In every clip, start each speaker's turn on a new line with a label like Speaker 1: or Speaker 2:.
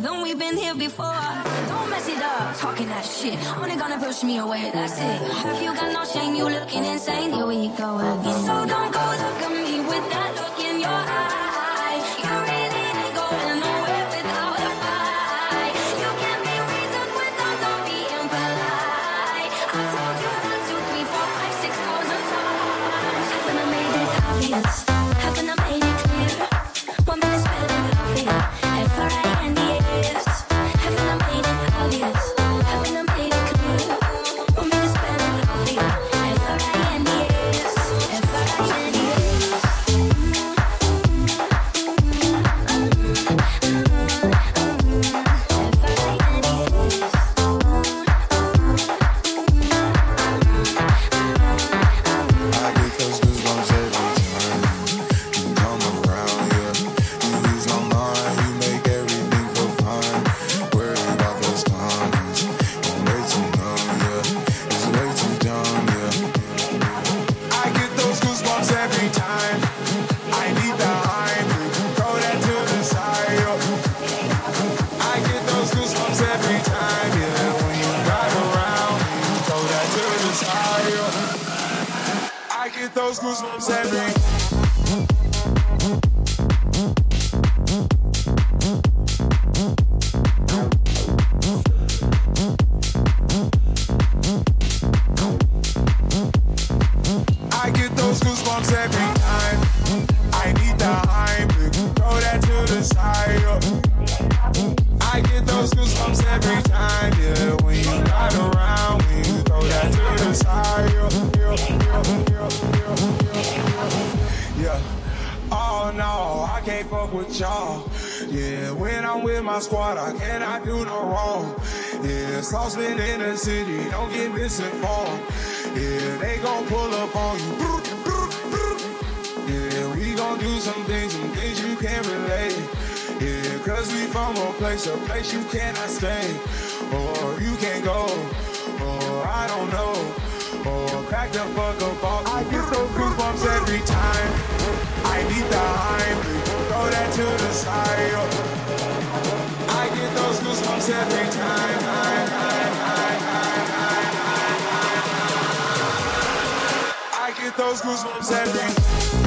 Speaker 1: Then not we been here before? Don't mess it up, talking that shit. Only gonna push me away, that's it. If you got no shame? You looking insane? Here we go again. So don't go look at me with that.
Speaker 2: goosebumps every time. I need the hype, throw that to the side. I get those goosebumps every time, yeah. When you ride around, me. throw that to the side, yeah. yeah, yeah, yeah Oh no, I can't fuck with y'all. Yeah, when I'm with my squad, I cannot do no wrong. Yeah, saucemen in the city, don't get misinformed. Yeah, they gon' pull up on you gon' do some things, some things you can't relate. Yeah, cause we from a place, a place you cannot stay. Or you can't go, or I don't know. Or crack the fuck up off. I get those goosebumps every time. I need the hype, throw that to the side. I get those goosebumps every time. I, I, I, I I, I get those goosebumps every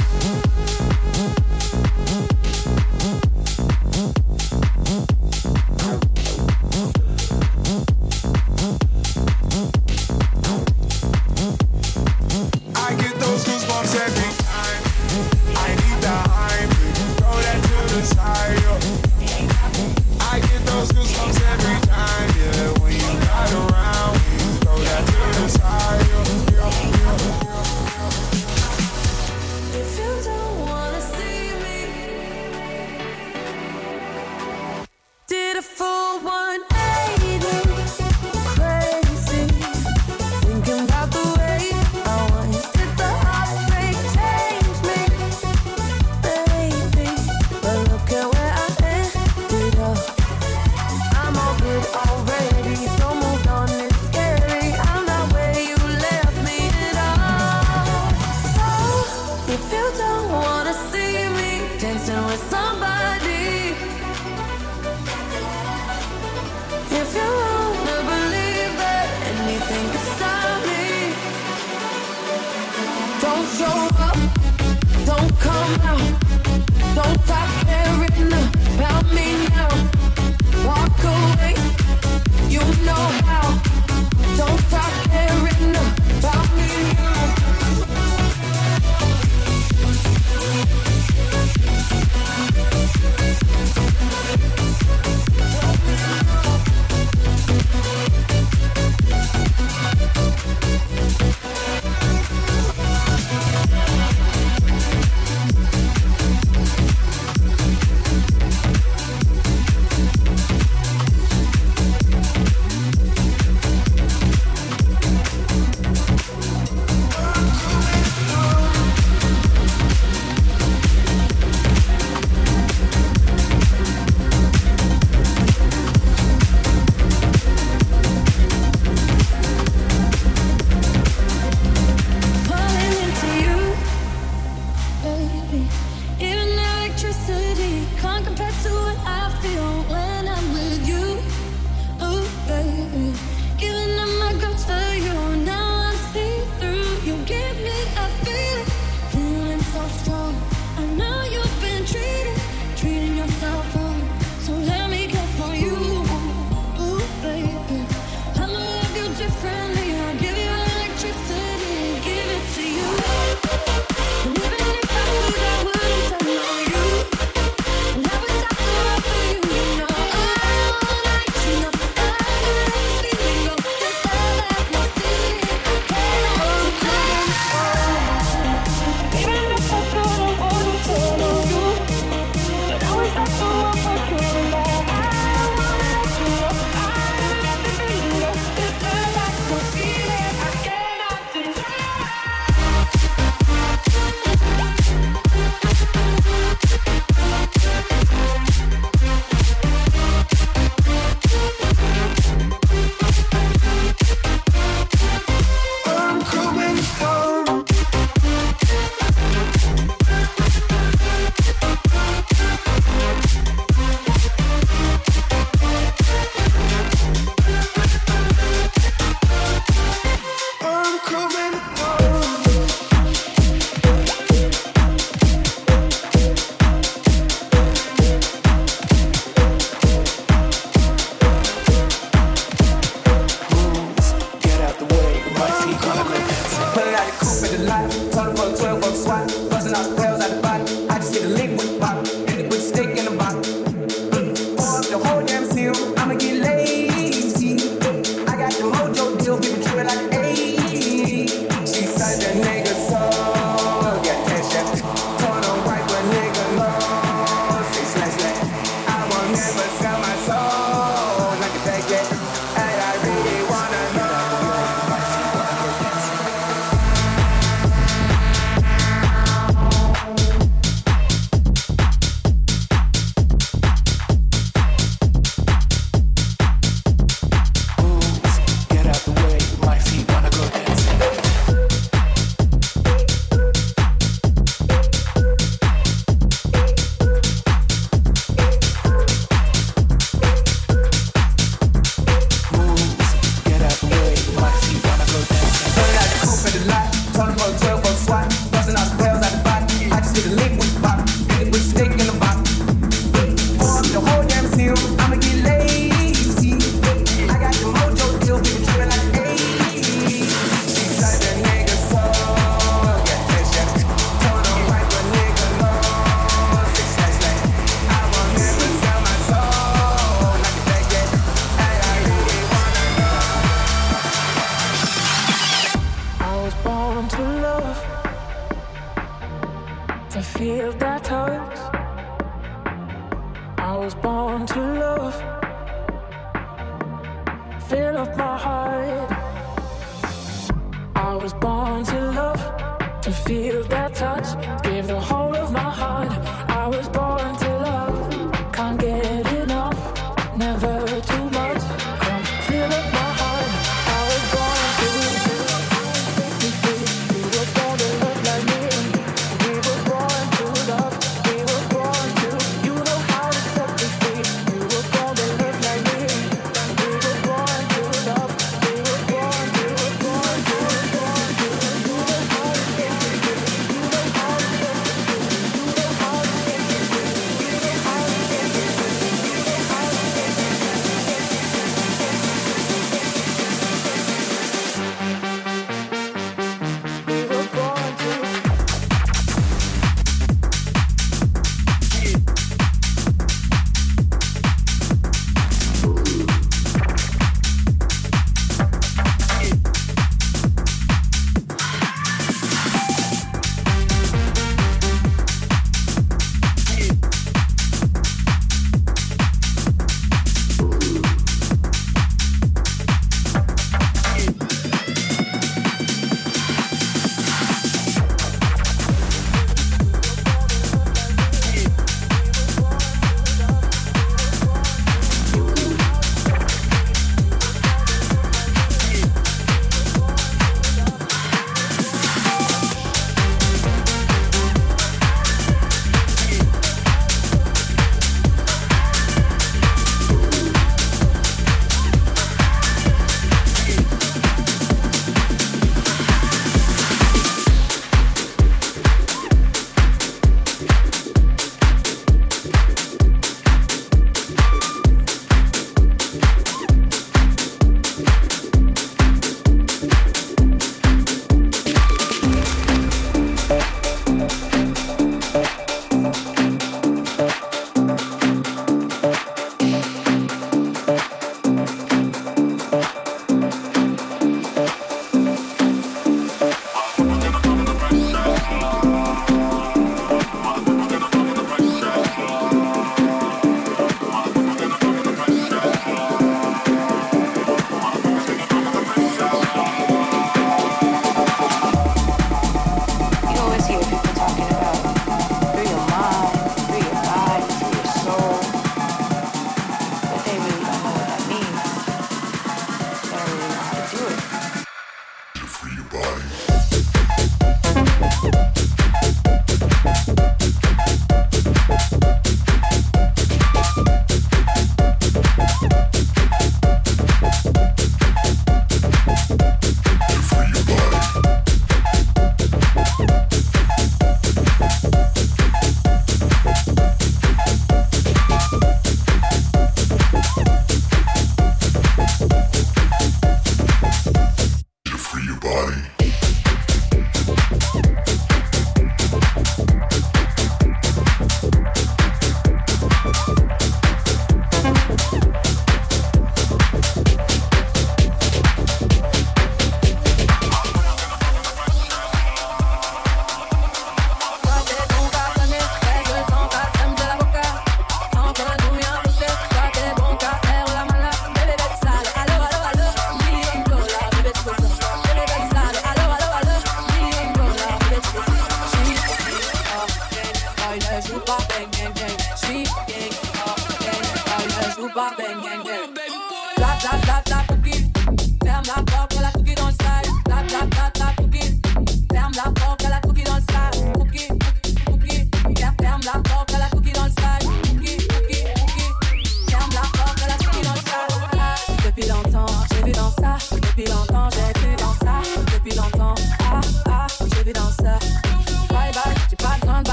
Speaker 2: life, turn for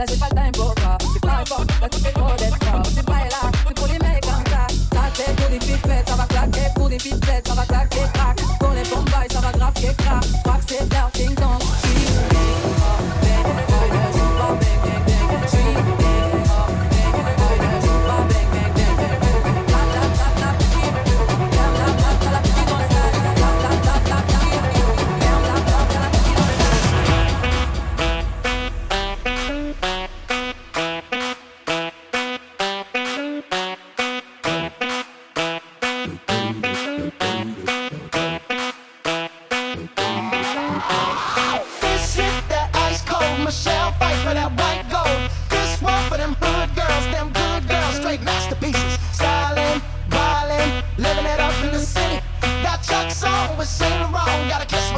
Speaker 3: le hace falta en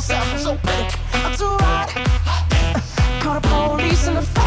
Speaker 4: myself. I'm so pink. I'm too hot. Call the police and the.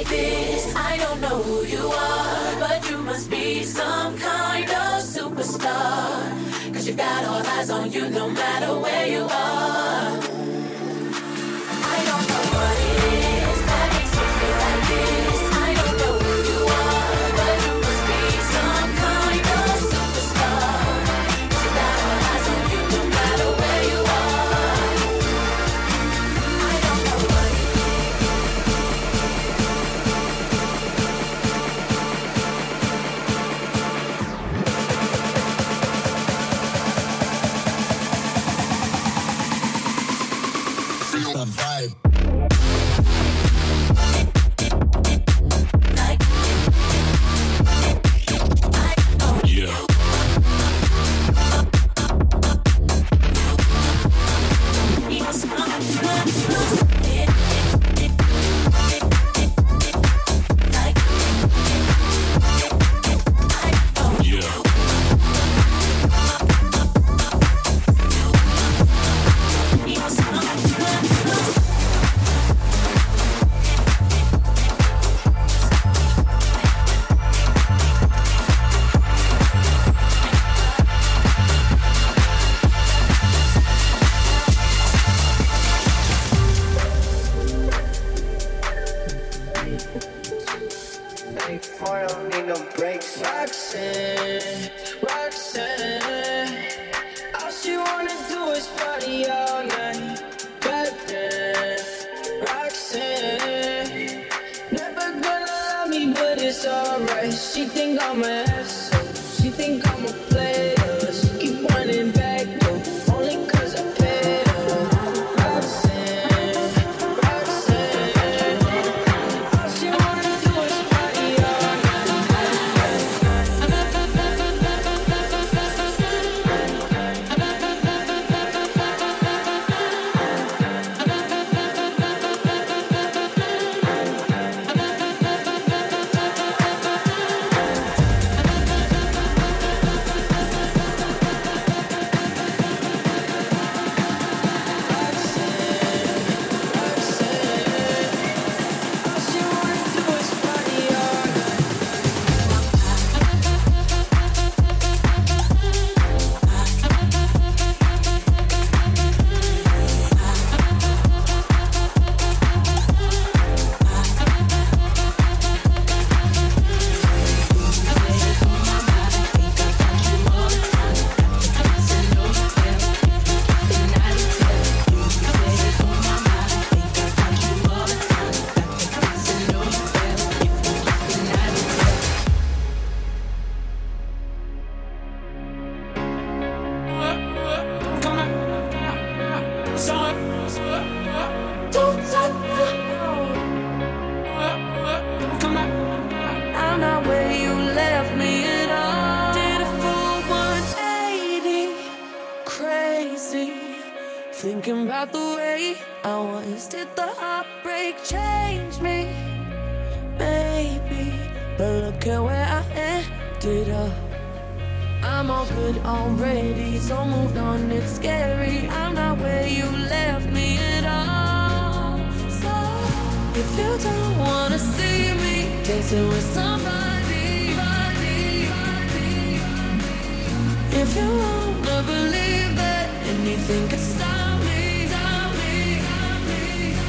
Speaker 5: like this. I don't know who you are, but you must be some kind of superstar. Cause you got all eyes on you no matter where you are.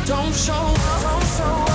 Speaker 6: Don't show up. Don't show up.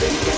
Speaker 7: Thank you.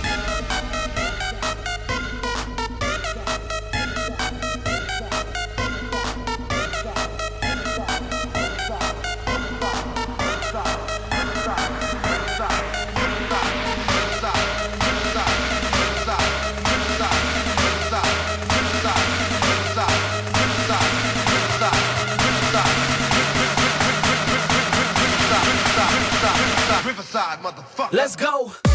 Speaker 8: motherfucker. Let's go.